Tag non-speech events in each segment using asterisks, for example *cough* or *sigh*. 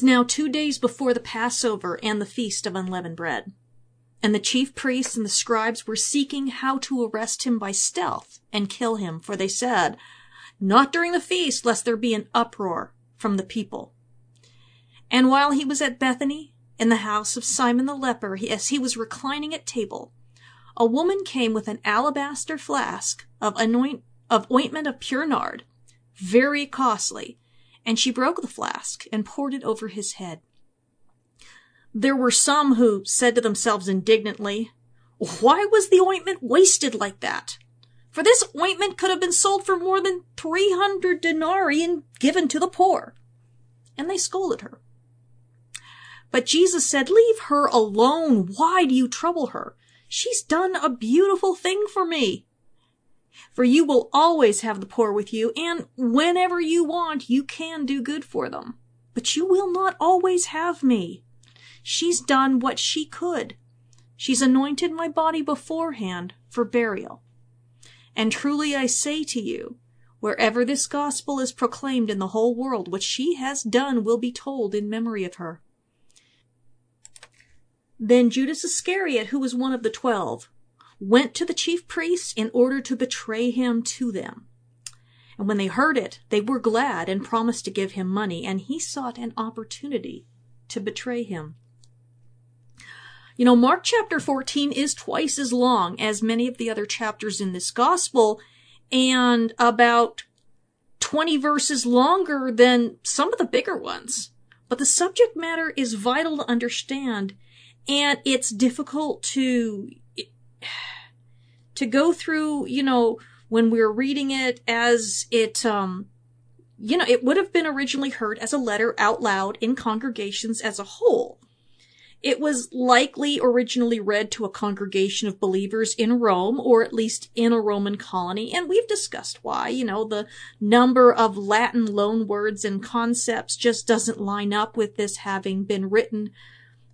Was now two days before the Passover and the Feast of Unleavened Bread. And the chief priests and the scribes were seeking how to arrest him by stealth and kill him, for they said, Not during the feast, lest there be an uproar from the people. And while he was at Bethany, in the house of Simon the leper, as he was reclining at table, a woman came with an alabaster flask of anoint of ointment of pure nard, very costly, and she broke the flask and poured it over his head. There were some who said to themselves indignantly, Why was the ointment wasted like that? For this ointment could have been sold for more than three hundred denarii and given to the poor. And they scolded her. But Jesus said, Leave her alone. Why do you trouble her? She's done a beautiful thing for me. For you will always have the poor with you, and whenever you want, you can do good for them. But you will not always have me. She's done what she could. She's anointed my body beforehand for burial. And truly I say to you, wherever this gospel is proclaimed in the whole world, what she has done will be told in memory of her. Then Judas Iscariot, who was one of the twelve, went to the chief priests in order to betray him to them. And when they heard it, they were glad and promised to give him money, and he sought an opportunity to betray him. You know, Mark chapter 14 is twice as long as many of the other chapters in this gospel and about 20 verses longer than some of the bigger ones. But the subject matter is vital to understand and it's difficult to to go through, you know, when we're reading it as it um you know, it would have been originally heard as a letter out loud in congregations as a whole. It was likely originally read to a congregation of believers in Rome, or at least in a Roman colony, and we've discussed why. You know, the number of Latin loanwords and concepts just doesn't line up with this having been written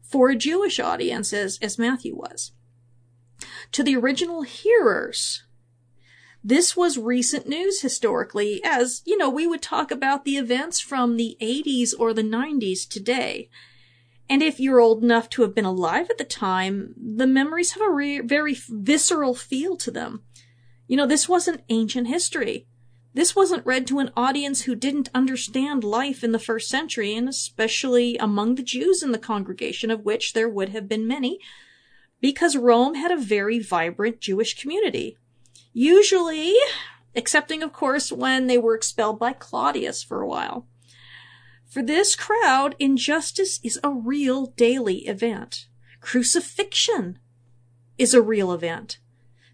for a Jewish audience, as, as Matthew was. To the original hearers, this was recent news historically, as, you know, we would talk about the events from the 80s or the 90s today. And if you're old enough to have been alive at the time, the memories have a re- very visceral feel to them. You know, this wasn't ancient history. This wasn't read to an audience who didn't understand life in the first century, and especially among the Jews in the congregation, of which there would have been many, because Rome had a very vibrant Jewish community. Usually, excepting of course when they were expelled by Claudius for a while. For this crowd, injustice is a real daily event. Crucifixion is a real event.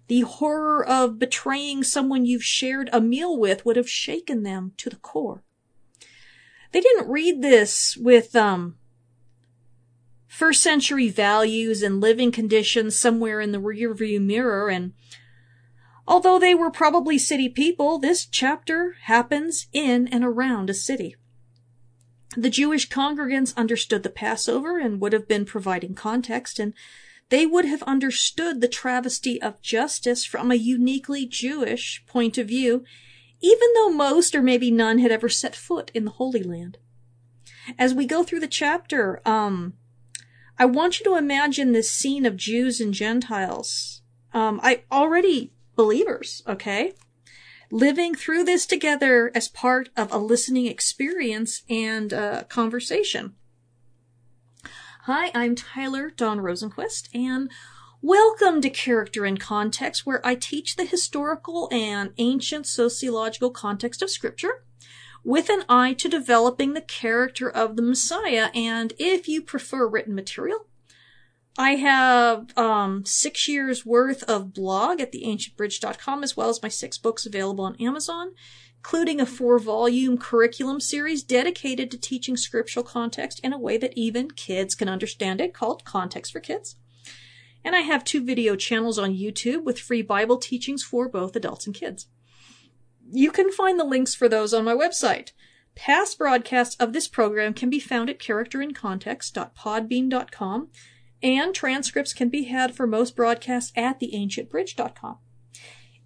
The horror of betraying someone you've shared a meal with would have shaken them to the core. They didn't read this with, um, first century values and living conditions somewhere in the rearview mirror and although they were probably city people, this chapter happens in and around a city. The Jewish congregants understood the Passover and would have been providing context, and they would have understood the travesty of justice from a uniquely Jewish point of view, even though most or maybe none had ever set foot in the Holy Land. As we go through the chapter, um, I want you to imagine this scene of Jews and Gentiles. Um, I already believers, okay? living through this together as part of a listening experience and uh, conversation. Hi, I'm Tyler Dawn Rosenquist, and welcome to Character and Context, where I teach the historical and ancient sociological context of Scripture with an eye to developing the character of the Messiah. And if you prefer written material, I have um, six years worth of blog at theancientbridge.com, as well as my six books available on Amazon, including a four volume curriculum series dedicated to teaching scriptural context in a way that even kids can understand it, called Context for Kids. And I have two video channels on YouTube with free Bible teachings for both adults and kids. You can find the links for those on my website. Past broadcasts of this program can be found at characterincontext.podbean.com and transcripts can be had for most broadcasts at theancientbridge.com.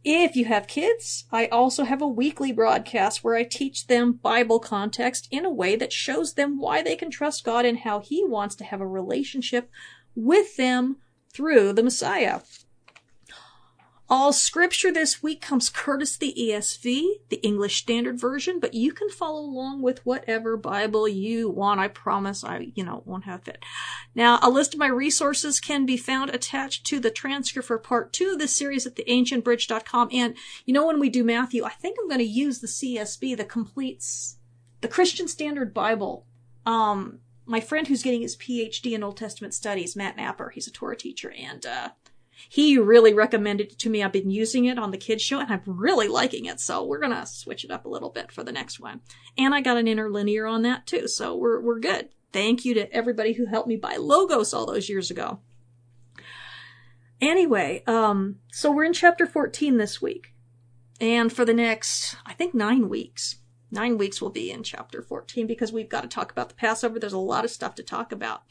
If you have kids, I also have a weekly broadcast where I teach them Bible context in a way that shows them why they can trust God and how He wants to have a relationship with them through the Messiah. All scripture this week comes courtesy the ESV, the English Standard Version, but you can follow along with whatever Bible you want. I promise I, you know, won't have it. Now, a list of my resources can be found attached to the transcript for part two of this series at theancientbridge.com. And, you know, when we do Matthew, I think I'm going to use the CSB, the completes, the Christian Standard Bible. Um, my friend who's getting his PhD in Old Testament studies, Matt Napper, he's a Torah teacher, and, uh, he really recommended it to me. I've been using it on the kids show and I'm really liking it. So we're going to switch it up a little bit for the next one. And I got an interlinear on that too. So we're, we're good. Thank you to everybody who helped me buy Logos all those years ago. Anyway, um, so we're in chapter 14 this week. And for the next, I think nine weeks, nine weeks will be in chapter 14 because we've got to talk about the Passover. There's a lot of stuff to talk about.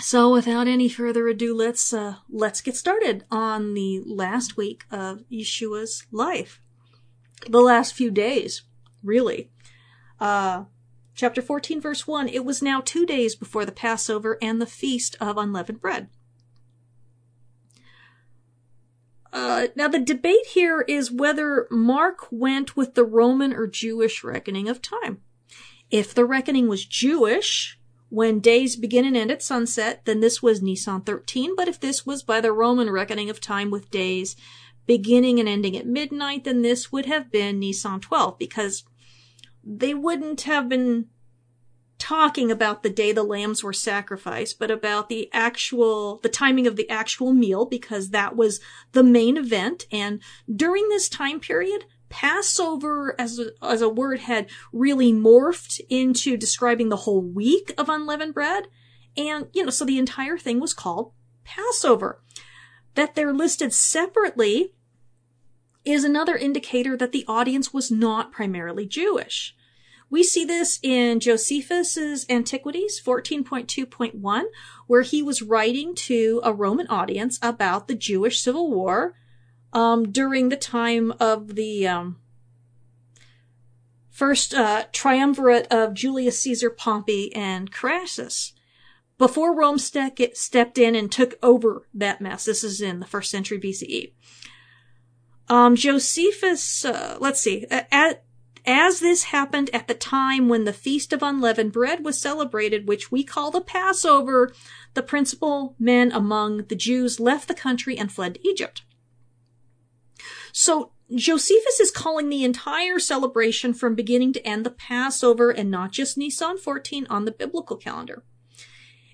So without any further ado, let's uh, let's get started on the last week of Yeshua's life. The last few days, really. Uh, chapter 14 verse 1, it was now 2 days before the Passover and the feast of unleavened bread. Uh, now the debate here is whether Mark went with the Roman or Jewish reckoning of time. If the reckoning was Jewish, when days begin and end at sunset, then this was Nisan 13, but if this was by the Roman reckoning of time with days beginning and ending at midnight, then this would have been Nisan 12, because they wouldn't have been talking about the day the lambs were sacrificed, but about the actual, the timing of the actual meal, because that was the main event. And during this time period, Passover as a, as a word had really morphed into describing the whole week of unleavened bread. And, you know, so the entire thing was called Passover. That they're listed separately is another indicator that the audience was not primarily Jewish. We see this in Josephus's Antiquities 14.2.1, where he was writing to a Roman audience about the Jewish Civil War um, during the time of the um, first uh, triumvirate of Julius Caesar, Pompey, and Crassus. Before Rome ste- stepped in and took over that mess, this is in the first century BCE. Um, Josephus, uh, let's see, at, as this happened at the time when the Feast of Unleavened Bread was celebrated, which we call the Passover, the principal men among the Jews left the country and fled to Egypt. So Josephus is calling the entire celebration from beginning to end the Passover and not just Nisan 14 on the biblical calendar.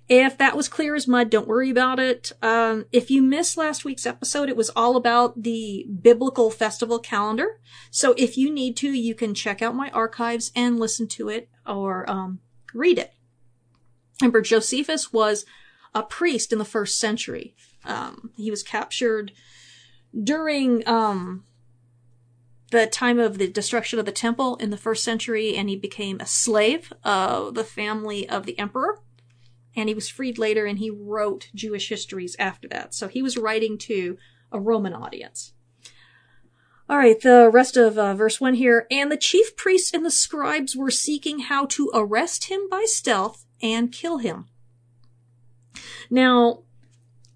If that was clear as mud, don't worry about it. Um, if you missed last week's episode, it was all about the biblical festival calendar. So if you need to, you can check out my archives and listen to it or um, read it. Remember, Josephus was a priest in the first century. Um, he was captured during um, the time of the destruction of the temple in the first century, and he became a slave of the family of the emperor. And he was freed later, and he wrote Jewish histories after that. So he was writing to a Roman audience. All right, the rest of uh, verse 1 here. And the chief priests and the scribes were seeking how to arrest him by stealth and kill him. Now,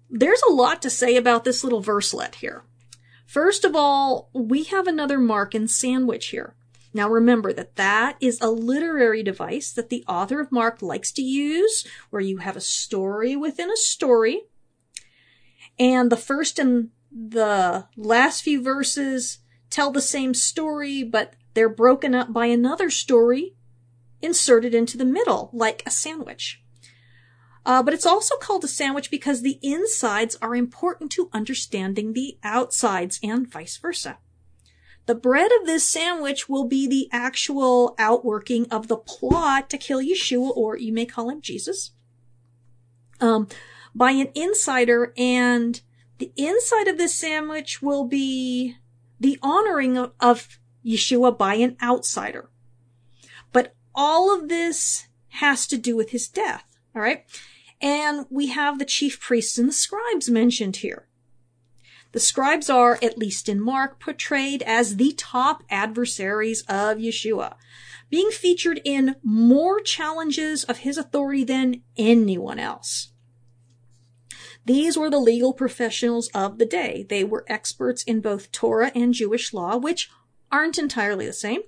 there's a lot to say about this little verselet here. First of all, we have another Markan sandwich here. Now remember that that is a literary device that the author of Mark likes to use, where you have a story within a story. And the first and the last few verses tell the same story, but they're broken up by another story inserted into the middle, like a sandwich. Uh, but it's also called a sandwich because the insides are important to understanding the outsides and vice versa. The bread of this sandwich will be the actual outworking of the plot to kill Yeshua, or you may call him Jesus, um, by an insider, and the inside of this sandwich will be the honoring of, of Yeshua by an outsider. But all of this has to do with his death. All right. And we have the chief priests and the scribes mentioned here. The scribes are, at least in Mark, portrayed as the top adversaries of Yeshua, being featured in more challenges of his authority than anyone else. These were the legal professionals of the day. They were experts in both Torah and Jewish law, which aren't entirely the same.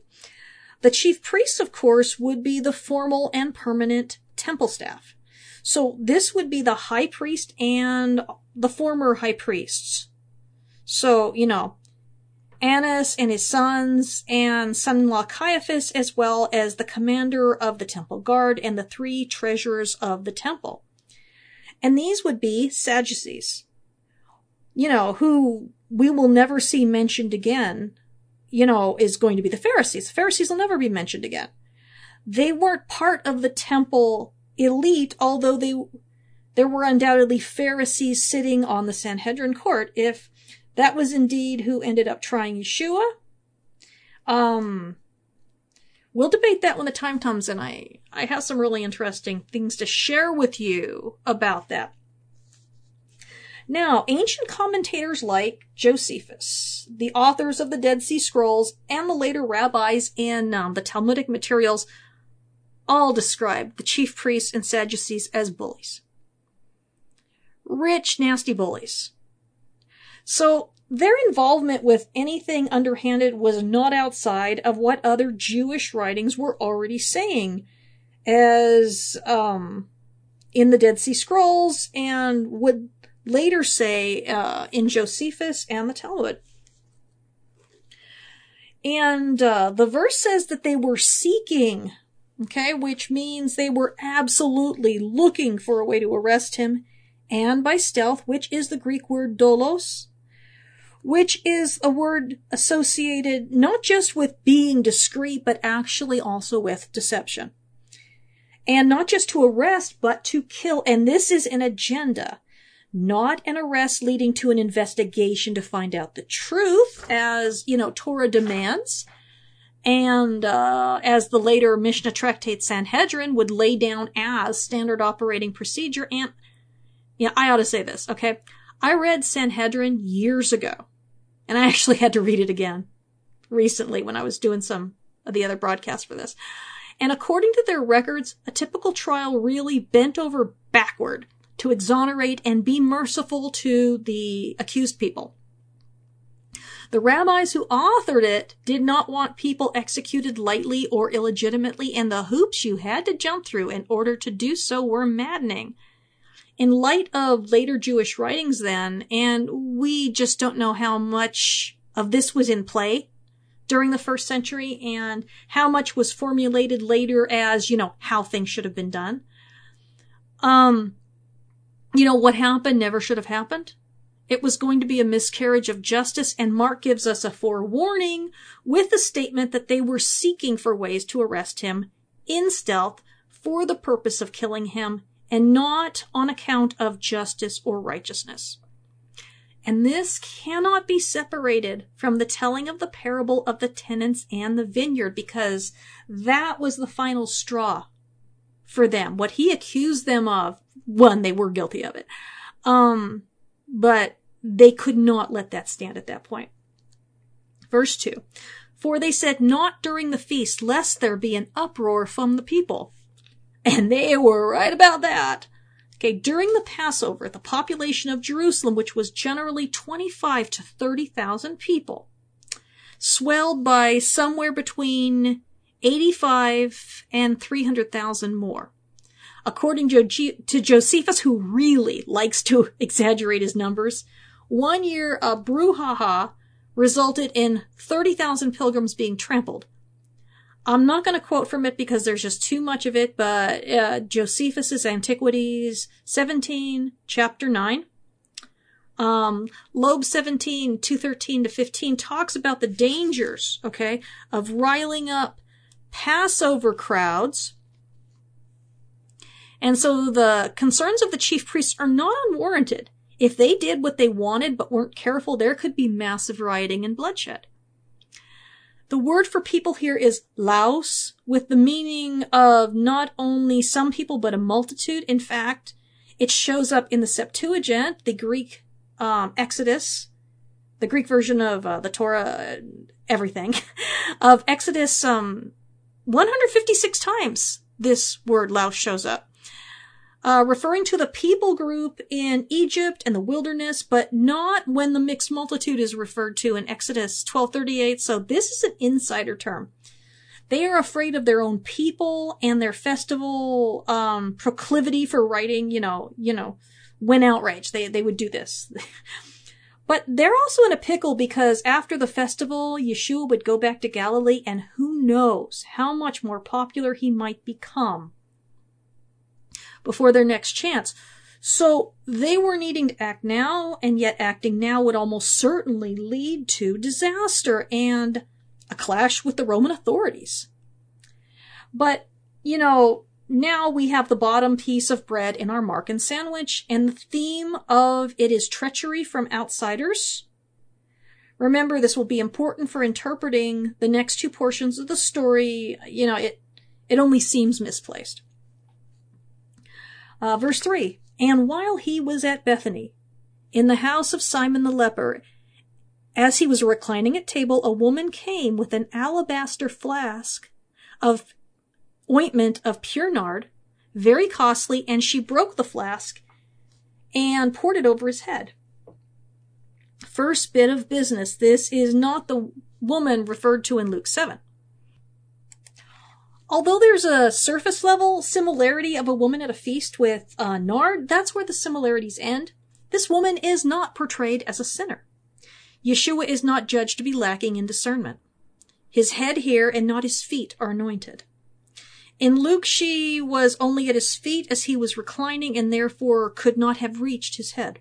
The chief priests, of course, would be the formal and permanent temple staff. So this would be the high priest and the former high priests. So, you know, Annas and his sons and son-in-law Caiaphas, as well as the commander of the temple guard and the three treasurers of the temple. And these would be Sadducees, you know, who we will never see mentioned again, you know, is going to be the Pharisees. The Pharisees will never be mentioned again. They weren't part of the temple elite, although they, there were undoubtedly Pharisees sitting on the Sanhedrin court. If that was indeed who ended up trying Yeshua, um, we'll debate that when the time comes and I, I have some really interesting things to share with you about that. Now, ancient commentators like Josephus, the authors of the Dead Sea Scrolls, and the later rabbis in um, the Talmudic materials all described the chief priests and Sadducees as bullies. Rich, nasty bullies. So their involvement with anything underhanded was not outside of what other Jewish writings were already saying, as um, in the Dead Sea Scrolls and would later say uh, in Josephus and the Talmud. And uh, the verse says that they were seeking, okay, which means they were absolutely looking for a way to arrest him, and by stealth, which is the Greek word dolos, which is a word associated not just with being discreet, but actually also with deception. And not just to arrest, but to kill. And this is an agenda, not an arrest leading to an investigation to find out the truth, as, you know, Torah demands. And uh, as the later Mishnah Tractate Sanhedrin would lay down as standard operating procedure. And, yeah, I ought to say this, okay? I read Sanhedrin years ago, and I *laughs* actually had to read it again recently when I was doing some of the other broadcasts for this. And according to their records, a typical trial really bent over backward to exonerate and be merciful to the accused people. The rabbis who authored it did not want people executed lightly or illegitimately, and the hoops you had to jump through in order to do so were maddening in light of later Jewish writings then, and we just don't know how much of this was in play during the first century and how much was formulated later as, you know, how things should have been done. Um, you know, what happened never should have happened. It was going to be a miscarriage of justice, and Mark gives us a forewarning with the statement that they were seeking for ways to arrest him in stealth for the purpose of killing him and not on account of justice or righteousness. And this cannot be separated from the telling of the parable of the tenants and the vineyard because that was the final straw for them. What he accused them of, one, they were guilty of it. Um, but they could not let that stand at that point. Verse 2. For they said, Not during the feast, lest there be an uproar from the people. And they were right about that. Okay, during the Passover, the population of Jerusalem, which was generally 25 to 30,000 people, swelled by somewhere between 85 and 300,000 more. According to Josephus, who really likes to *laughs* exaggerate his numbers, one year of brouhaha resulted in 30,000 pilgrims being trampled, I'm not going to quote from it because there's just too much of it, but uh, Josephus's Antiquities 17, chapter 9. Um, Loeb 17, 213 to 15 talks about the dangers, okay, of riling up Passover crowds. And so the concerns of the chief priests are not unwarranted. If they did what they wanted but weren't careful, there could be massive rioting and bloodshed. The word for people here is laos, with the meaning of not only some people, but a multitude. In fact, it shows up in the Septuagint, the Greek um, Exodus, the Greek version of uh, the Torah, uh, everything, *laughs* of Exodus, um, 156 times this word laos shows up. Uh, referring to the people group in Egypt and the wilderness, but not when the mixed multitude is referred to in Exodus 1238. So this is an insider term. They are afraid of their own people and their festival, um, proclivity for writing, you know, you know, when outraged. They, they would do this. *laughs* But they're also in a pickle because after the festival, Yeshua would go back to Galilee and who knows how much more popular he might become before their next chance. So they were needing to act now, and yet acting now would almost certainly lead to disaster and a clash with the Roman authorities. But, you know, now we have the bottom piece of bread in our Markan sandwich, and the theme of it is treachery from outsiders. Remember, this will be important for interpreting the next two portions of the story. You know, it, it only seems misplaced. Uh, verse 3 And while he was at Bethany, in the house of Simon the leper, as he was reclining at table, a woman came with an alabaster flask of ointment of pure nard, very costly, and she broke the flask and poured it over his head. First bit of business. This is not the woman referred to in Luke 7. Although there's a surface level similarity of a woman at a feast with uh, nard, that's where the similarities end. This woman is not portrayed as a sinner. Yeshua is not judged to be lacking in discernment. His head here and not his feet are anointed. In Luke, she was only at his feet as he was reclining and therefore could not have reached his head.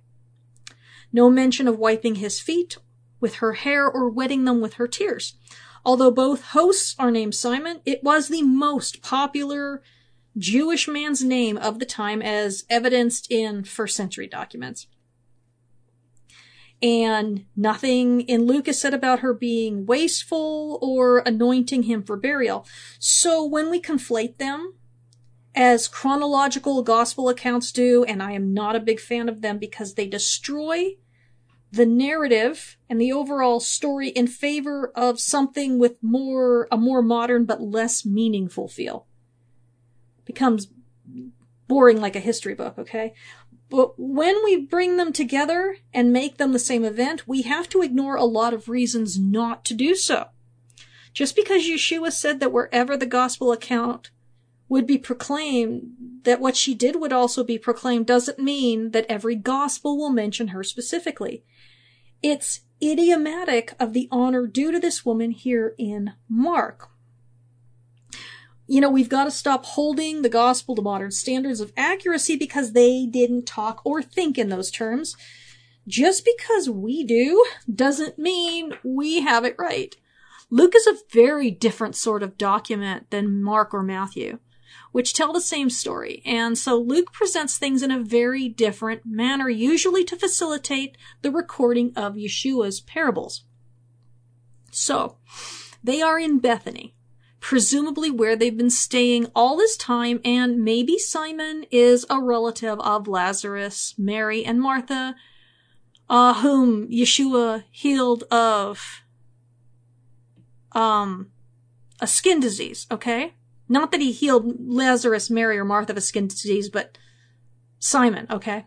No mention of wiping his feet with her hair or wetting them with her tears. Although both hosts are named Simon, it was the most popular Jewish man's name of the time as evidenced in first century documents and nothing in Luke is said about her being wasteful or anointing him for burial. So when we conflate them, as chronological gospel accounts do, and I am not a big fan of them because they destroy the narrative and the overall story in favor of something with more, a more modern but less meaningful feel. Becomes boring like a history book, okay? But when we bring them together and make them the same event, we have to ignore a lot of reasons not to do so. Just because Yeshua said that wherever the gospel account would be proclaimed, that what she did would also be proclaimed doesn't mean that every gospel will mention her specifically. It's idiomatic of the honor due to this woman here in Mark you know, we've got to stop holding the gospel to modern standards of accuracy because they didn't talk or think in those terms. Just because we do doesn't mean we have it right. Luke is a very different sort of document than Mark or Matthew, which tell the same story. And so Luke presents things in a very different manner, usually to facilitate the recording of Yeshua's parables. So, they are in Bethany presumably where they've been staying all this time, and maybe Simon is a relative of Lazarus, Mary, and Martha, uh, whom Yeshua healed of, um, a skin disease, okay? Not that he healed Lazarus, Mary, or Martha of a skin disease, but Simon, okay?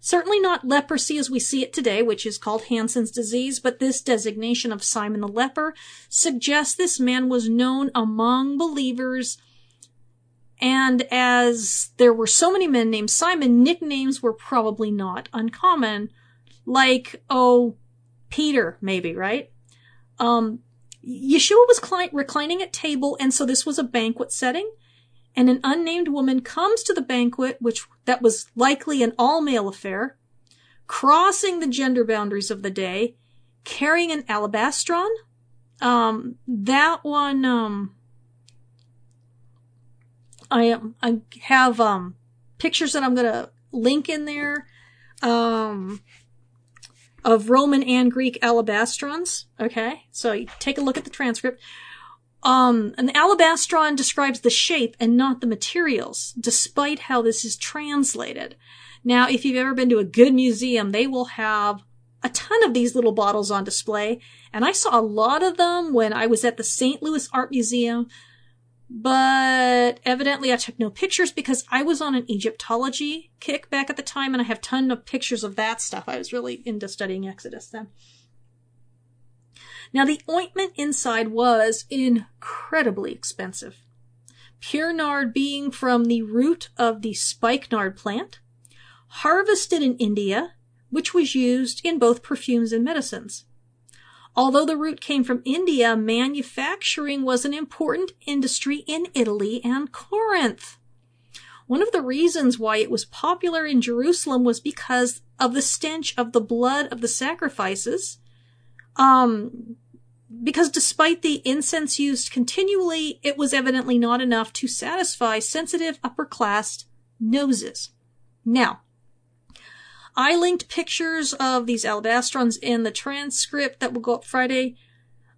Certainly not leprosy as we see it today, which is called Hansen's disease, but this designation of Simon the leper suggests this man was known among believers. And as there were so many men named Simon, nicknames were probably not uncommon. Like, oh, Peter, maybe, right? Um, Yeshua was reclining at table, and so this was a banquet setting and an unnamed woman comes to the banquet, which that was likely an all-male affair, crossing the gender boundaries of the day, carrying an alabastron. Um, that one, um, I am, I have, um, pictures that I'm gonna link in there, um, of Roman and Greek alabastrons. Okay. So take a look at the transcript. Um, an alabastron describes the shape and not the materials, despite how this is translated. Now, if you've ever been to a good museum, they will have a ton of these little bottles on display, and I saw a lot of them when I was at the St. Louis Art Museum. But evidently I took no pictures because I was on an Egyptology kick back at the time and I have ton of pictures of that stuff. I was really into studying Exodus then. Now the ointment inside was incredibly expensive. Pure nard being from the root of the spikenard plant, harvested in India, which was used in both perfumes and medicines. Although the root came from India, manufacturing was an important industry in Italy and Corinth. One of the reasons why it was popular in Jerusalem was because of the stench of the blood of the sacrifices. Um, because despite the incense used continually, it was evidently not enough to satisfy sensitive upper class noses. Now, I linked pictures of these alabastrons in the transcript that will go up Friday.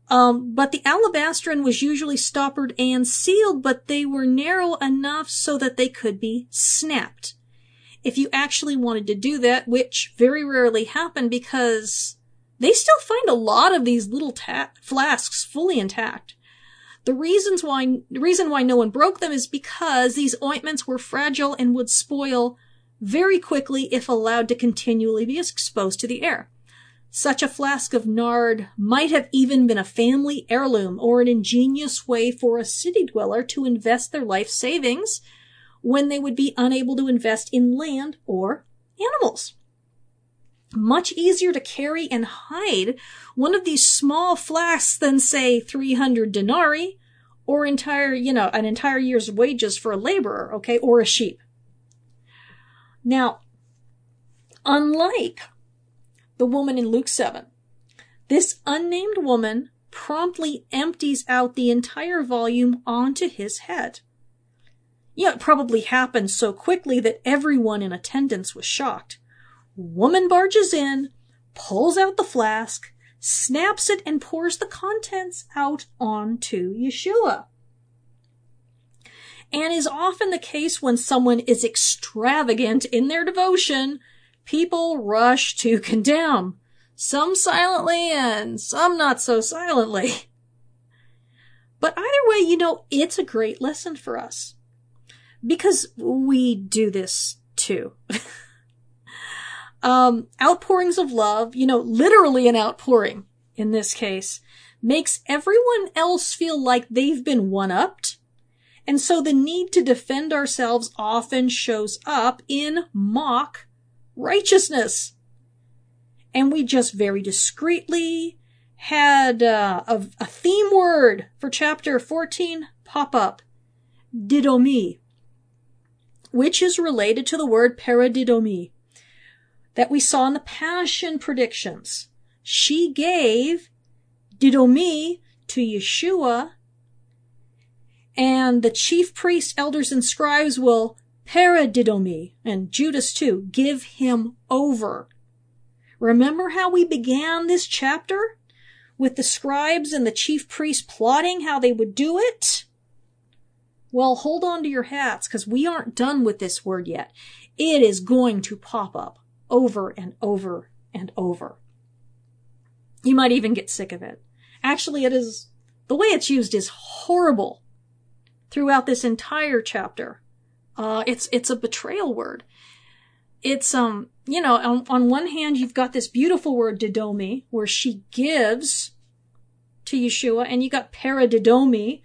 Um, but the alabastron was usually stoppered and sealed, but they were narrow enough so that they could be snapped. If you actually wanted to do that, which very rarely happened because they still find a lot of these little ta- flasks fully intact. The reasons why, the reason why no one broke them is because these ointments were fragile and would spoil very quickly if allowed to continually be exposed to the air. Such a flask of nard might have even been a family heirloom or an ingenious way for a city dweller to invest their life savings when they would be unable to invest in land or animals. Much easier to carry and hide one of these small flasks than say 300 denarii or entire, you know, an entire year's wages for a laborer, okay, or a sheep. Now, unlike the woman in Luke 7, this unnamed woman promptly empties out the entire volume onto his head. Yeah, it probably happened so quickly that everyone in attendance was shocked. Woman barges in, pulls out the flask, snaps it, and pours the contents out onto Yeshua and is often the case when someone is extravagant in their devotion, people rush to *laughs* condemn, some silently and some not so silently. *laughs* But either way, you know, it's a great lesson for us. Because we do this too. *laughs* um, outpourings of love, you know, literally an outpouring in this case, makes everyone else feel like they've been one-upped and so the need to defend ourselves often shows up in mock righteousness. And we just very discreetly had uh, a, a, theme word for chapter 14 pop up. Didomi. Which is related to the word paradidomi that we saw in the passion predictions. She gave didomi to Yeshua and the chief priests, elders, and scribes will paradidomi, and Judas too, give him over. Remember how we began this chapter? With the scribes and the chief priests plotting how they would do it? Well, hold on to your hats, because we aren't done with this word yet. It is going to pop up over and over and over. You might even get sick of it. Actually, it is, the way it's used is horrible throughout this entire chapter. Uh, it's, it's a betrayal word. It's, um, you know, on, on one hand, you've got this beautiful word, didomi, where she gives to Yeshua, and you got paradidomi,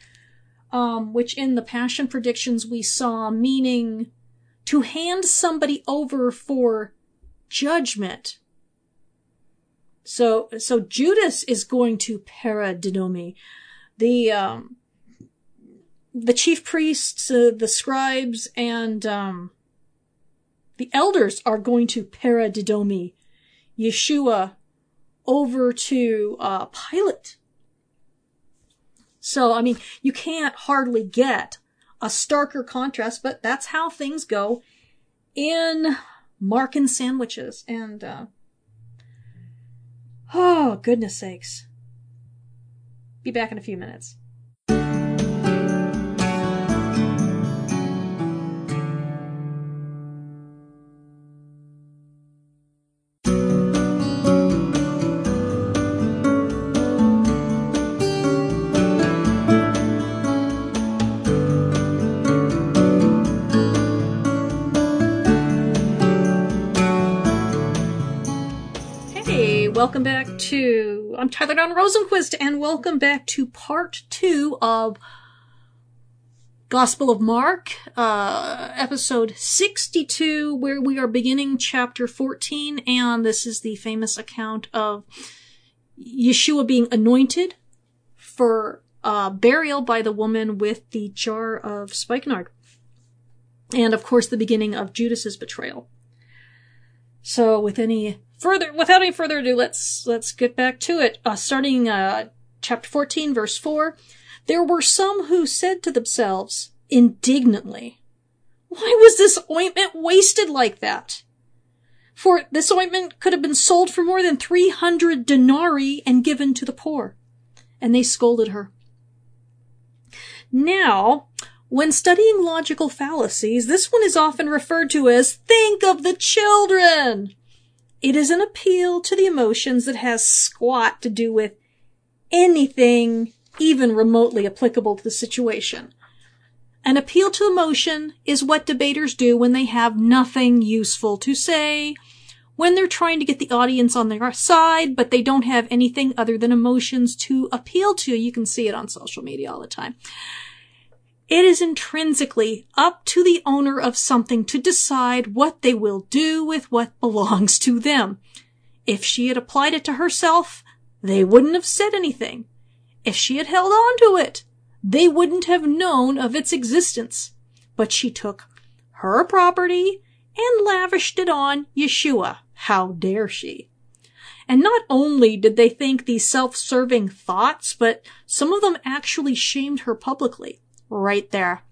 um, which in the Passion predictions we saw meaning to hand somebody over for judgment. So, so Judas is going to paradidomi. The, um, the chief priests, uh, the scribes, and um, the elders are going to paradidomi Yeshua over to uh, Pilate. So, I mean, you can't hardly get a starker contrast, but that's how things go in Markan sandwiches. And, uh, oh, goodness sakes. Be back in a few minutes. Welcome back to. I'm Tyler Dawn Rosenquist, and welcome back to part two of Gospel of Mark, uh, episode 62, where we are beginning chapter 14, and this is the famous account of Yeshua being anointed for uh, burial by the woman with the jar of spikenard. And of course, the beginning of Judas's betrayal. So, with any further, without any further ado, let's let's get back to it. Uh, starting uh, chapter fourteen, verse four. There were some who said to themselves indignantly, "Why was this ointment wasted like that?" For this ointment could have been sold for more than three hundred denarii and given to the poor. And they scolded her. Now, when studying logical fallacies, this one is often referred to as think of the children. It is an appeal to the emotions that has squat to do with anything even remotely applicable to the situation. An appeal to emotion is what debaters do when they have nothing useful to say, when they're trying to get the audience on their side, but they don't have anything other than emotions to appeal to. You can see it on social media all the time. It is intrinsically up to the owner of something to decide what they will do with what belongs to them. If she had applied it to herself, they wouldn't have said anything. If she had held on to it, they wouldn't have known of its existence. But she took her property and lavished it on Yeshua. How dare she? And not only did they think these self-serving thoughts, but some of them actually shamed her publicly right there.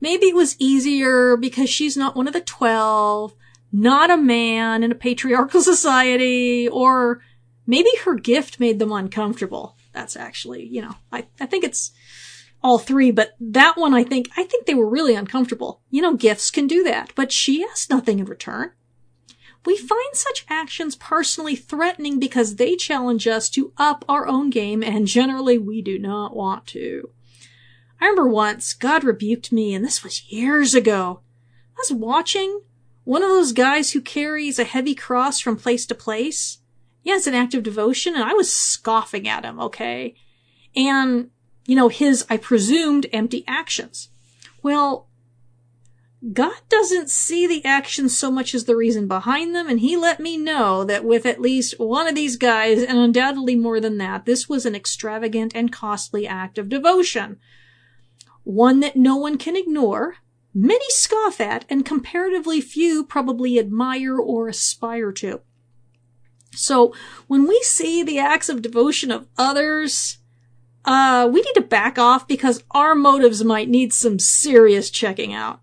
Maybe it was easier because she's not one of the 12, not a man in a patriarchal *laughs* society, or maybe her gift made them uncomfortable. That's actually, you know, I, I think it's all three, but that one I think, I think they were really uncomfortable. You know, gifts can do that, but she asked nothing in return. We find such actions personally threatening because they challenge us to up our own game, and generally we do not want to. I remember once God rebuked me, and this was years ago. I was watching one of those guys who carries a heavy cross from place to place. Yeah, it's an act of devotion, and I was scoffing at him, okay? And, you know, his, I presumed, empty actions. Well, God doesn't see the actions so much as the reason behind them, and he let me know that with at least one of these guys, and undoubtedly more than that, this was an extravagant and costly act of devotion one that no one can ignore, many scoff at, and comparatively few probably admire or aspire to. So when we see the acts of devotion of others, uh, we need to back off because our motives might need some serious checking out.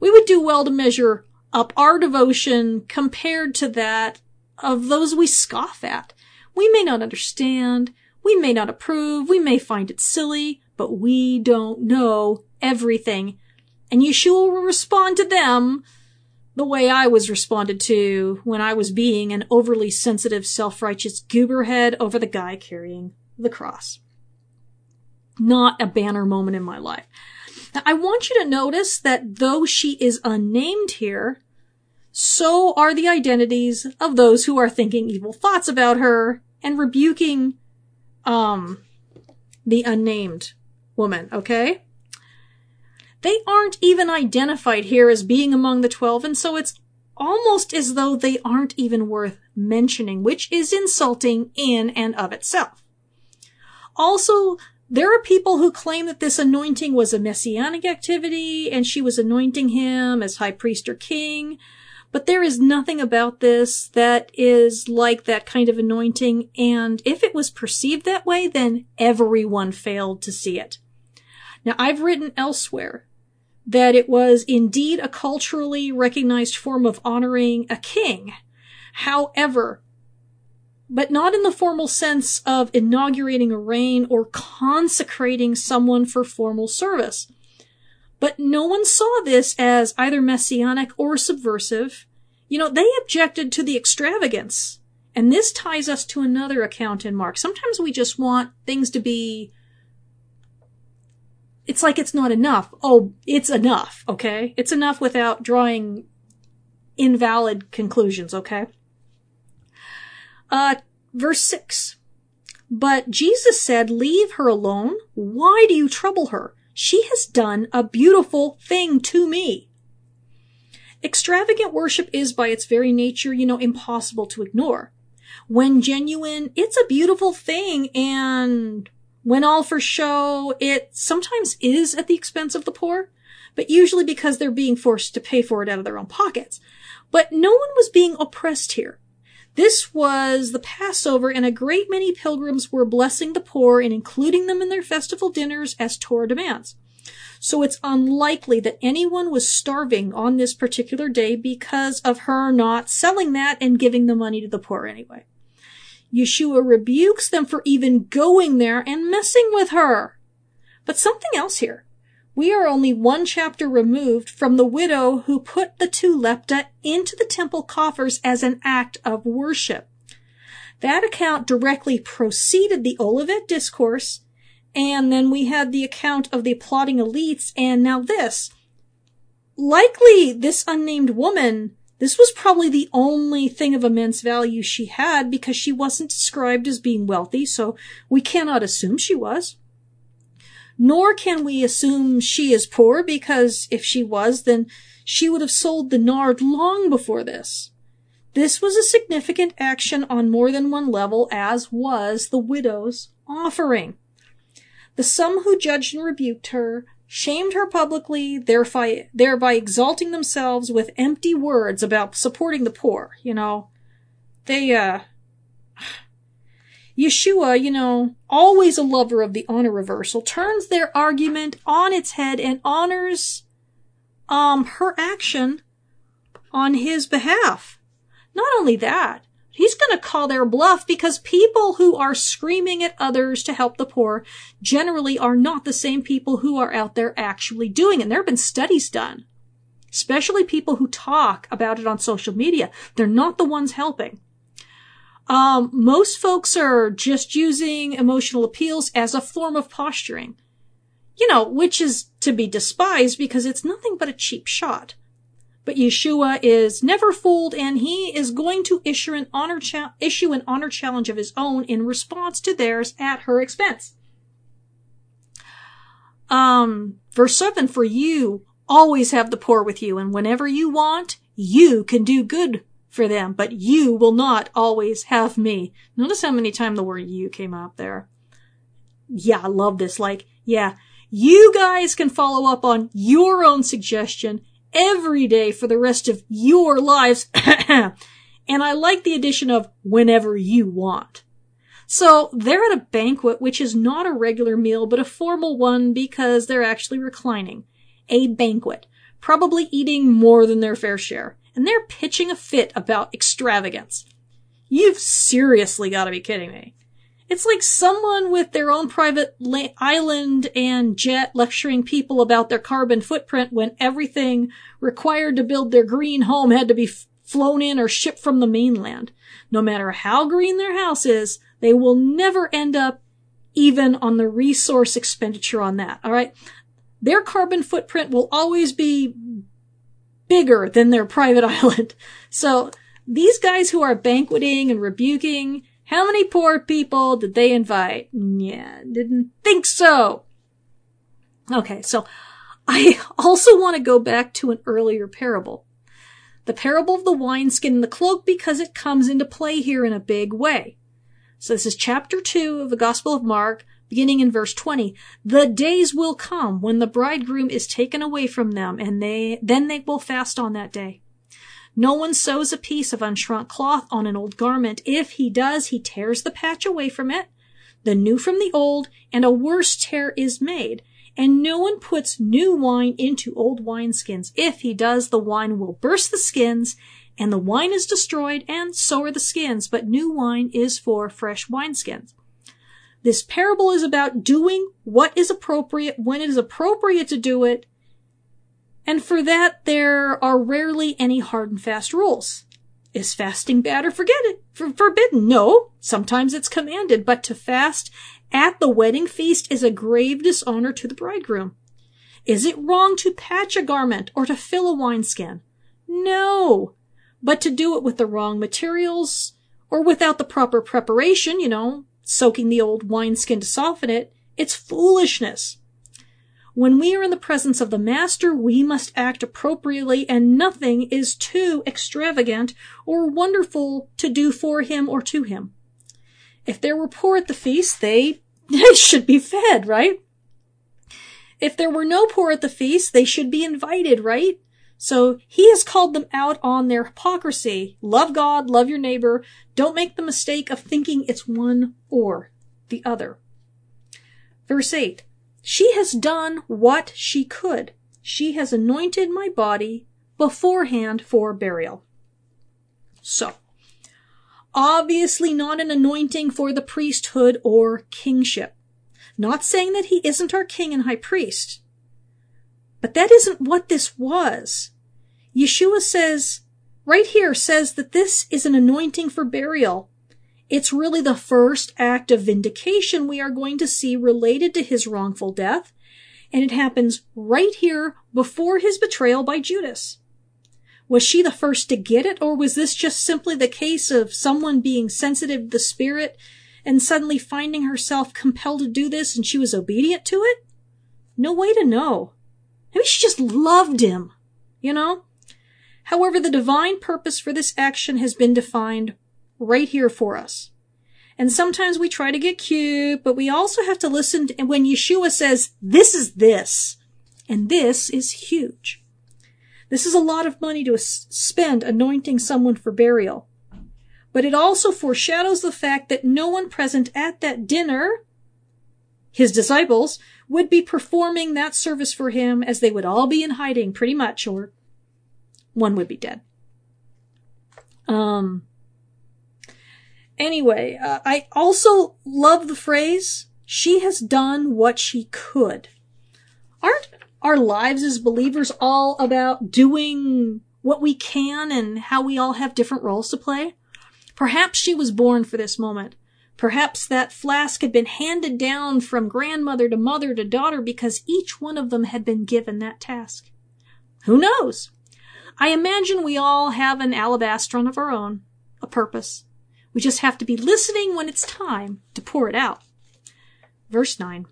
We would do well to measure up our devotion compared to that of those we scoff at. We may not understand, we may not approve, we may find it silly, but we don't know everything. And Yeshua will respond to them the way I was responded to when I was being an overly sensitive, self-righteous gooberhead over the guy carrying the cross. Not a banner moment in my life. Now, I want you to notice that though she is unnamed here, so are the identities of those who are thinking evil thoughts about her and rebuking, um, the unnamed woman, okay? They aren't even identified here as being among the 12, and so it's almost as though they aren't even worth mentioning, which is insulting in and of itself. Also, there are people who claim that this anointing was a messianic activity and she was anointing him as high priest or king, but there is nothing about this that is like that kind of anointing, and if it was perceived that way, then everyone failed to see it. Now, I've written elsewhere that it was indeed a culturally recognized form of honoring a king. However, but not in the formal sense of inaugurating a reign or consecrating someone for formal service. But no one saw this as either messianic or subversive. You know, they objected to the extravagance. And this ties us to another account in Mark. Sometimes we just want things to be it's like it's not enough. Oh, it's enough, okay? It's enough without drawing invalid conclusions, okay? Uh, verse 6. But Jesus said, Leave her alone. Why do you trouble her? She has done a beautiful thing to me. Extravagant worship is by its very nature, you know, impossible to ignore. When genuine, it's a beautiful thing and when all for show, it sometimes is at the expense of the poor, but usually because they're being forced to pay for it out of their own pockets. But no one was being oppressed here. This was the Passover, and a great many pilgrims were blessing the poor and including them in their festival dinners as Torah demands. So it's unlikely that anyone was starving on this particular day because of her not selling that and giving the money to the poor anyway. Yeshua rebukes them for even going there and messing with her. But something else here. We are only one chapter removed from the widow who put the two lepta into the temple coffers as an act of worship. That account directly preceded the Olivet discourse, and then we had the account of the applauding elites, and now this. Likely, this unnamed woman, this was probably the only thing of immense value she had because she wasn't described as being wealthy, so we cannot assume she was. Nor can we assume she is poor because if she was, then she would have sold the nard long before this. This was a significant action on more than one level, as was the widow's offering. The some who judged and rebuked her shamed her publicly, thereby, thereby exalting themselves with empty words about supporting the poor. You know, they, uh, *sighs* Yeshua, you know, always a lover of the honor reversal, turns their argument on its head and honors um her action on his behalf. Not only that, he's going to call their bluff because people who are screaming at others to help the poor generally are not the same people who are out there actually doing it. And there have been studies done, especially people who talk about it on social media. They're not the ones helping. Um, most folks are just using emotional appeals as a form of posturing. You know, which is to be despised because it's nothing but a cheap shot. But Yeshua is never fooled and he is going to issue an honor cha- issue an honor challenge of his own in response to theirs at her expense. Um, verse 7 for you always have the poor with you and whenever you want, you can do good for them, but you will not always have me. Notice how many times the word you came up there. Yeah, I love this. Like, yeah, you guys can follow up on your own suggestion every day for the rest of your lives. *clears throat* and I like the addition of whenever you want. So they're at a banquet, which is not a regular meal, but a formal one because they're actually reclining. A banquet. Probably eating more than their fair share and they're pitching a fit about extravagance. You've seriously got to be kidding me. It's like someone with their own private la- island and jet lecturing people about their carbon footprint when everything required to build their green home had to be f- flown in or shipped from the mainland. No matter how green their house is, they will never end up even on the resource expenditure on that. All right. Their carbon footprint will always be bigger than their private *laughs* island. So these guys who are banqueting and rebuking, how many poor people did they invite? Yeah, didn't think so. Okay, so I *laughs* also want to go back to an earlier parable. The parable of the wineskin and the cloak because it comes into play here in a big way. So this is chapter 2 of the Gospel of Mark, beginning in verse 20, the days will come when the bridegroom is taken away from them and they, then they will fast on that day. No one sews a piece of unshrunk cloth on an old garment. If he does, he tears the patch away from it, the new from the old, and a worse tear is made. And no one puts new wine into old wineskins. If he does, the wine will burst the skins, and the wine is destroyed, and so are the skins. But new wine is for fresh wineskins. This parable is about doing what is appropriate when it is appropriate to do it. And for that, there are rarely any hard and fast rules. Is fasting bad or forget it? For forbidden? No. Sometimes it's commanded, but to fast at the wedding feast is a grave dishonor to the bridegroom. Is it wrong to patch a garment or to fill a wineskin? No. But to do it with the wrong materials or without the proper preparation, you know, soaking the old wineskin to soften it, it's foolishness. When we are in the presence of the Master, we must act appropriately, and nothing is too extravagant or wonderful to do for him or to him. If there were poor at the feast, they, *laughs* should be fed, right? If there were no poor at the feast, they should be invited, right? So he has called them out on their hypocrisy. Love God, love your neighbor. Don't make the mistake of thinking it's one or the other. Verse 8 She has done what she could. She has anointed my body beforehand for burial. So, obviously not an anointing for the priesthood or kingship. Not saying that he isn't our king and high priest. But that isn't what this was. Yeshua says, right here says that this is an anointing for burial. It's really the first act of vindication we are going to see related to his wrongful death, and it happens right here before his betrayal by Judas. Was she the first to get it, or was this just simply the case of someone being sensitive to the Spirit and suddenly finding herself compelled to do this and she was obedient to it? No way to know. Maybe she just loved him, you know? However, the divine purpose for this action has been defined right here for us. And sometimes we try to get cute, but we also have to listen to, when Yeshua says, this is this, and this is huge. This is a lot of money to spend anointing someone for burial. But it also foreshadows the fact that no one present at that dinner, his disciples, would be performing that service for him as they would all be in hiding pretty much, or one would be dead. Um, anyway, uh, I also love the phrase, she has done what she could. Aren't our lives as believers all about doing what we can and how we all have different roles to play? Perhaps she was born for this moment. Perhaps that flask had been handed down from grandmother to mother to daughter because each one of them had been given that task. Who knows? I imagine we all have an alabastron of our own, a purpose. We just have to be listening when it's time to pour it out. Verse 9.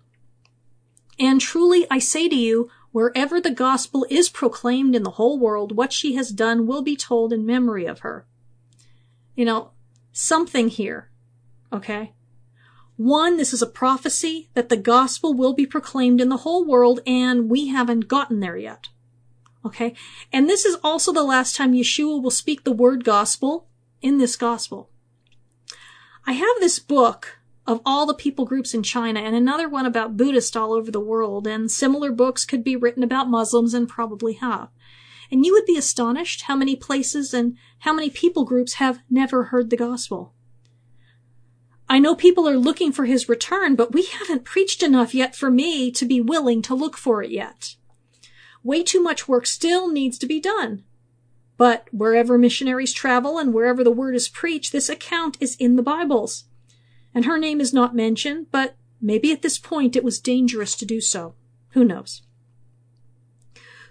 And truly I say to you, wherever the gospel is proclaimed in the whole world, what she has done will be told in memory of her. You know, something here. Okay? One, this is a prophecy that the gospel will be proclaimed in the whole world, and we haven't gotten there yet. Okay? And this is also the last time Yeshua will speak the word gospel in this gospel. I have this book of all the people groups in China and another one about Buddhists all over the world, and similar books could be written about Muslims and probably have. And you would be astonished how many places and how many people groups have never heard the gospel. I know people are looking for his return, but we haven't preached enough yet for me to be willing to look for it yet. Way too much work still needs to be done. But wherever missionaries travel and wherever the word is preached, this account is in the Bibles. And her name is not mentioned, but maybe at this point it was dangerous to do so. Who knows?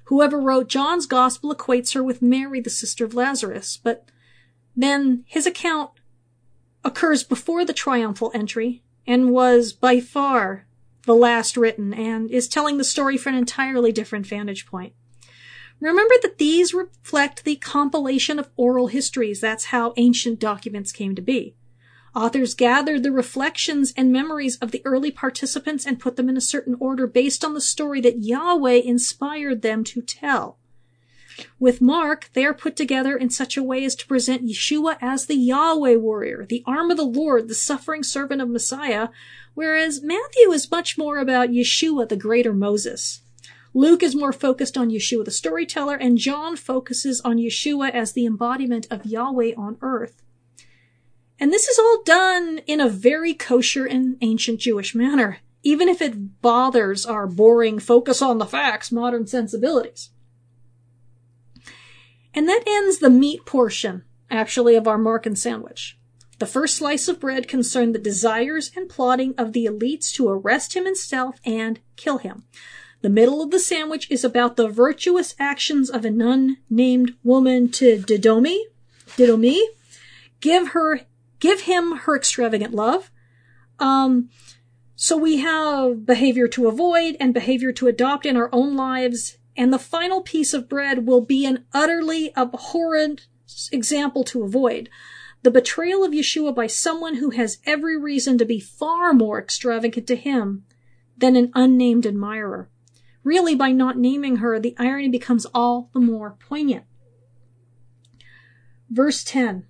Whoever wrote John's gospel equates her with Mary, the sister of Lazarus, but then his account occurs before the triumphal entry and was by far the last written, and is telling the story from an entirely different vantage point. Remember that these reflect the compilation of oral histories. That's how ancient documents came to be. Authors gathered the reflections and memories of the early participants and put them in a certain order based on the story that Yahweh inspired them to tell. With Mark, they are put together in such a way as to present Yeshua as the Yahweh warrior, the arm of the Lord, the suffering servant of Messiah, whereas Matthew is much more about Yeshua, the greater Moses. Luke is more focused on Yeshua, the storyteller, and John focuses on Yeshua as the embodiment of Yahweh on earth. And this is all done in a very kosher and ancient Jewish manner, even if it bothers our boring focus on the facts modern sensibilities. And that ends the meat portion, actually, of our Markan sandwich. The first slice of bread concerned the desires and plotting of the elites to arrest him in stealth and kill him. The middle of the sandwich is about the virtuous actions of an unnamed woman to Didomi, Didomi, give her, give him her extravagant love. Um, so we have behavior to avoid and behavior to adopt in our own lives. And the final piece of bread will be an utterly abhorrent example to avoid. The betrayal of Yeshua by someone who has every reason to be far more extravagant to him than an unnamed admirer. Really, by not naming her, the irony becomes all the more poignant. Verse 10.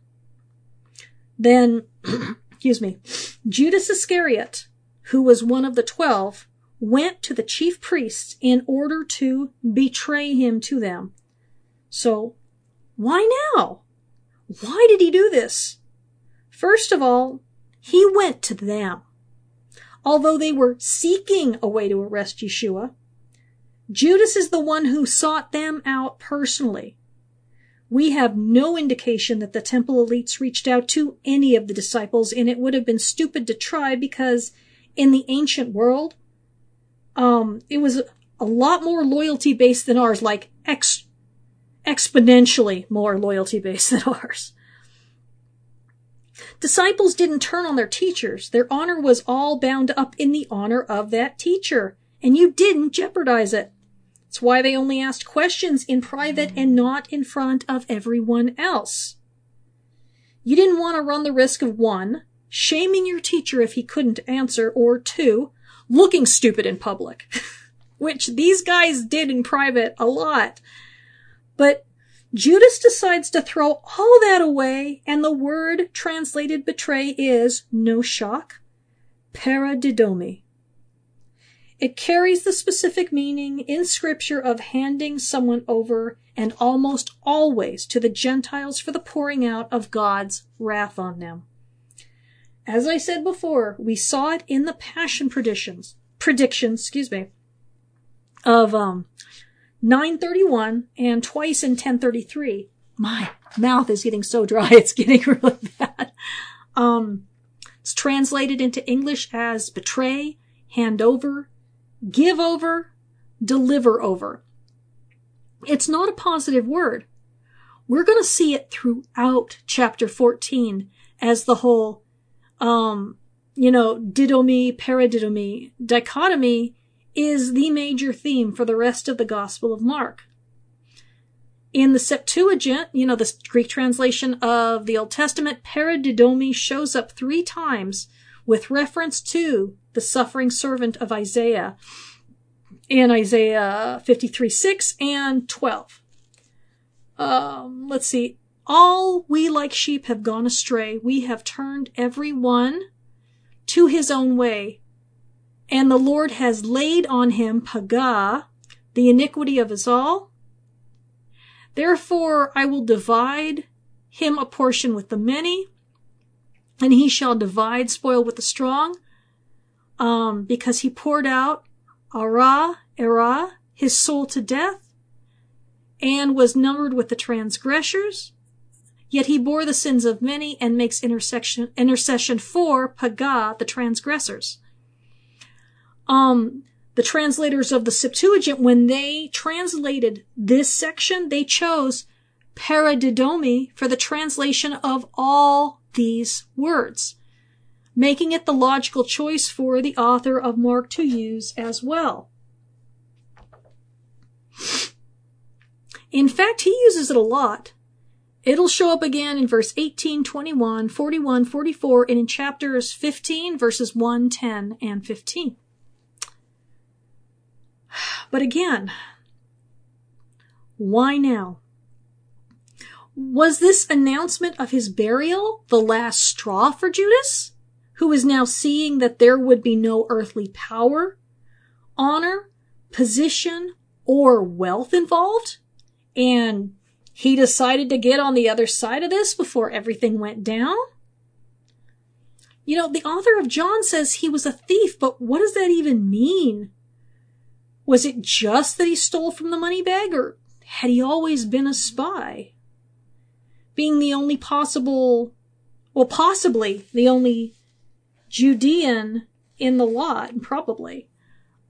Then, *clears throat* excuse me, Judas Iscariot, who was one of the twelve, went to the chief priests in order to betray him to them. So, why now? Why did he do this? First of all, he went to them. Although they were seeking a way to arrest Yeshua, Judas is the one who sought them out personally. We have no indication that the temple elites reached out to any of the disciples, and it would have been stupid to try because in the ancient world, um, it was a lot more loyalty based than ours, like ex- exponentially more loyalty based *laughs* than ours. Disciples didn't turn on their teachers. Their honor was all bound up in the honor of that teacher, and you didn't jeopardize it. It's why they only asked questions in private and not in front of everyone else. You didn't want to run the risk of one, shaming your teacher if he couldn't answer, or two, looking stupid in public, *laughs* which these guys did in private a lot. But Judas decides to throw all that away, and the word translated betray is, no shock, paradidomi. It carries the specific meaning in scripture of handing someone over and almost always to the Gentiles for the pouring out of God's wrath on them. As I said before, we saw it in the passion predictions, predictions, excuse me, of, um, 931 and twice in 1033. My mouth is getting so dry. *laughs* It's getting really bad. Um, it's translated into English as betray, hand over, give over, deliver over. It's not a positive word. We're going to see it throughout chapter 14 as the whole, um, you know, didomi, paradidomi dichotomy is the major theme for the rest of the Gospel of Mark. In the Septuagint, you know, the Greek translation of the Old Testament, paradidomi shows up three times with reference to the suffering servant of Isaiah in Isaiah 53 6 and 12. Um, let's see. All we like sheep have gone astray. We have turned every one to his own way. And the Lord has laid on him paga, the iniquity of us all. Therefore I will divide him a portion with the many, and he shall divide spoil with the strong um, because he poured out ara, era, his soul to death, and was numbered with the transgressors. Yet he bore the sins of many and makes intercession, intercession for paga, the transgressors. Um, the translators of the Septuagint, when they translated this section, they chose paradidomi for the translation of all these words making it the logical choice for the author of Mark to use as well. In fact, he uses it a lot. It'll show up again in verse 18, 21, 41, 44, and in chapters 15, verses 1, 10, and 15. But again, why now? Was this announcement of his burial the last straw for Judas? who is now seeing that there would be no earthly power, honor, position, or wealth involved. And he decided to get on the other side of this before everything went down. You know, the author of John says he was a thief, but what does that even mean? Was it just that he stole from the money bag, or had he always been a spy? Being the only possible, well, possibly the only Judean in the lot, probably.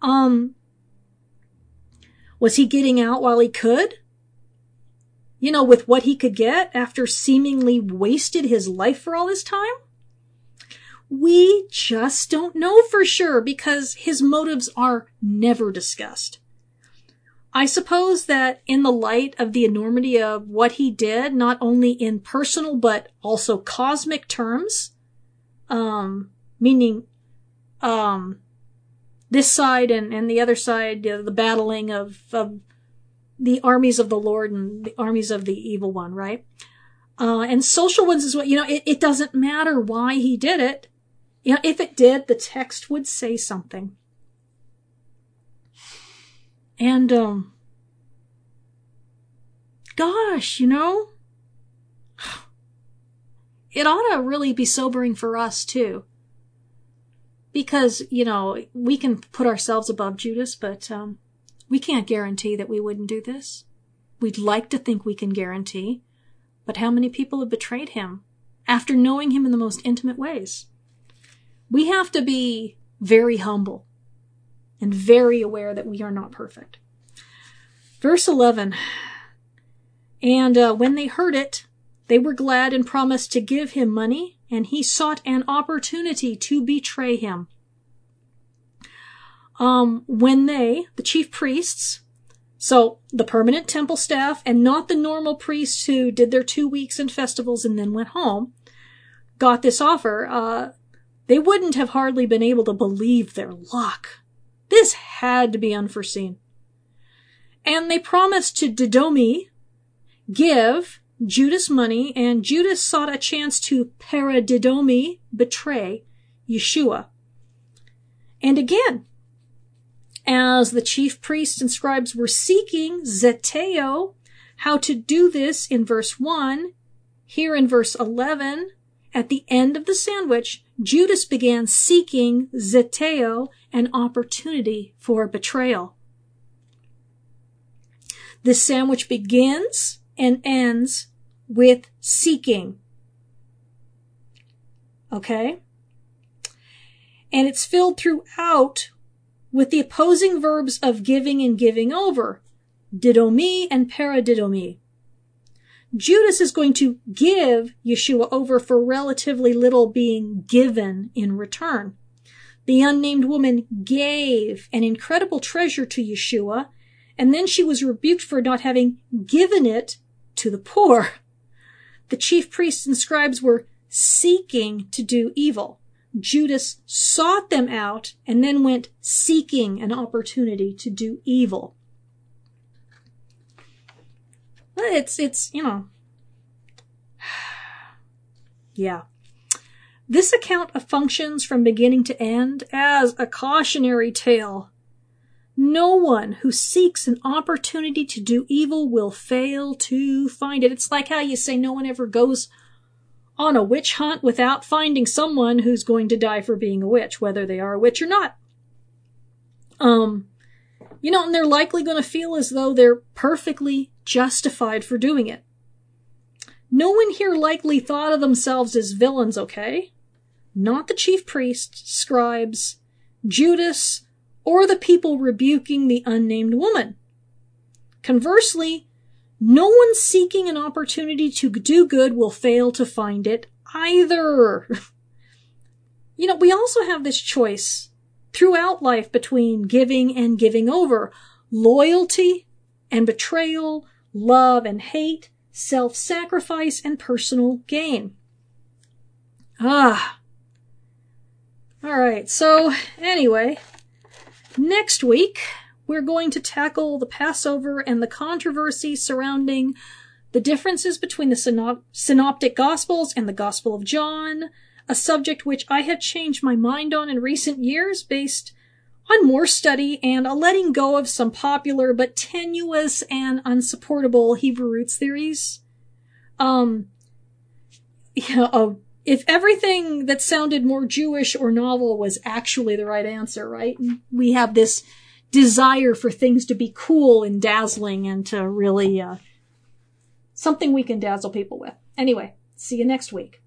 Um, was he getting out while he could? You know, with what he could get after seemingly wasted his life for all this time? We just don't know for sure because his motives are never discussed. I suppose that in the light of the enormity of what he did, not only in personal but also cosmic terms, um, meaning, um, this side and, and the other side, the battling of, of the armies of the Lord and the armies of the evil one, right? Uh, and social ones is what, you know, it, it doesn't matter why he did it. You know, if it did, the text would say something. And, um, gosh, you know, *sighs* it ought to really be sobering for us too. Because, you know, we can put ourselves above Judas, but, um, we can't guarantee that we wouldn't do this. We'd like to think we can guarantee, but how many people have betrayed him after knowing him in the most intimate ways? We have to be very humble and very aware that we are not perfect. Verse 11. And uh, when they heard it, they were glad and promised to give him money, and he sought an opportunity to betray him. Um, when they, the chief priests, so the permanent temple staff and not the normal priests who did their two weeks and festivals and then went home, got this offer, uh, they wouldn't have hardly been able to believe their luck. This had to be unforeseen. And they promised to Didomi give Judas money, and Judas sought a chance to paradidomi, betray Yeshua. And again, as the chief priests and scribes were seeking zeteo, how to do this in verse 1, here in verse 11, at the end of the sandwich, Judas began seeking zeteo, an opportunity for betrayal. This sandwich begins and ends with seeking. Okay? And it's filled throughout with the opposing verbs of giving and giving over, didomi and paradidomi. Judas is going to give Yeshua over for relatively little being given in return. The unnamed woman gave an incredible treasure to Yeshua, and then she was rebuked for not having given it to the poor. The chief priests and scribes were seeking to do evil. Judas sought them out and then went seeking an opportunity to do evil. It's, it's, you know, *sighs* yeah. This account of functions from beginning to end as a cautionary tale. No one who seeks an opportunity to do evil will fail to find it. It's like how you say no one ever goes on a witch hunt without finding someone who's going to die for being a witch, whether they are a witch or not. Um, you know, and they're likely going to feel as though they're perfectly justified for doing it. No one here likely thought of themselves as villains, okay? Not the chief priests, scribes, Judas, or the people rebuking the unnamed woman. Conversely, no one seeking an opportunity to do good will fail to find it either. *laughs* you know, we also have this choice throughout life between giving and giving over, loyalty and betrayal, love and hate, self-sacrifice and personal gain. Ah. Alright, so anyway, next week we're going to tackle the Passover and the controversy surrounding the differences between the synoptic gospels and the gospel of John, a subject which I have changed my mind on in recent years based on more study and a letting go of some popular but tenuous and unsupportable Hebrew roots theories. Um, *laughs* know, uh, if everything that sounded more Jewish or novel was actually the right answer, right? We have this desire for things to be cool and dazzling and to really, uh, something we can dazzle people with. Anyway, see you next week.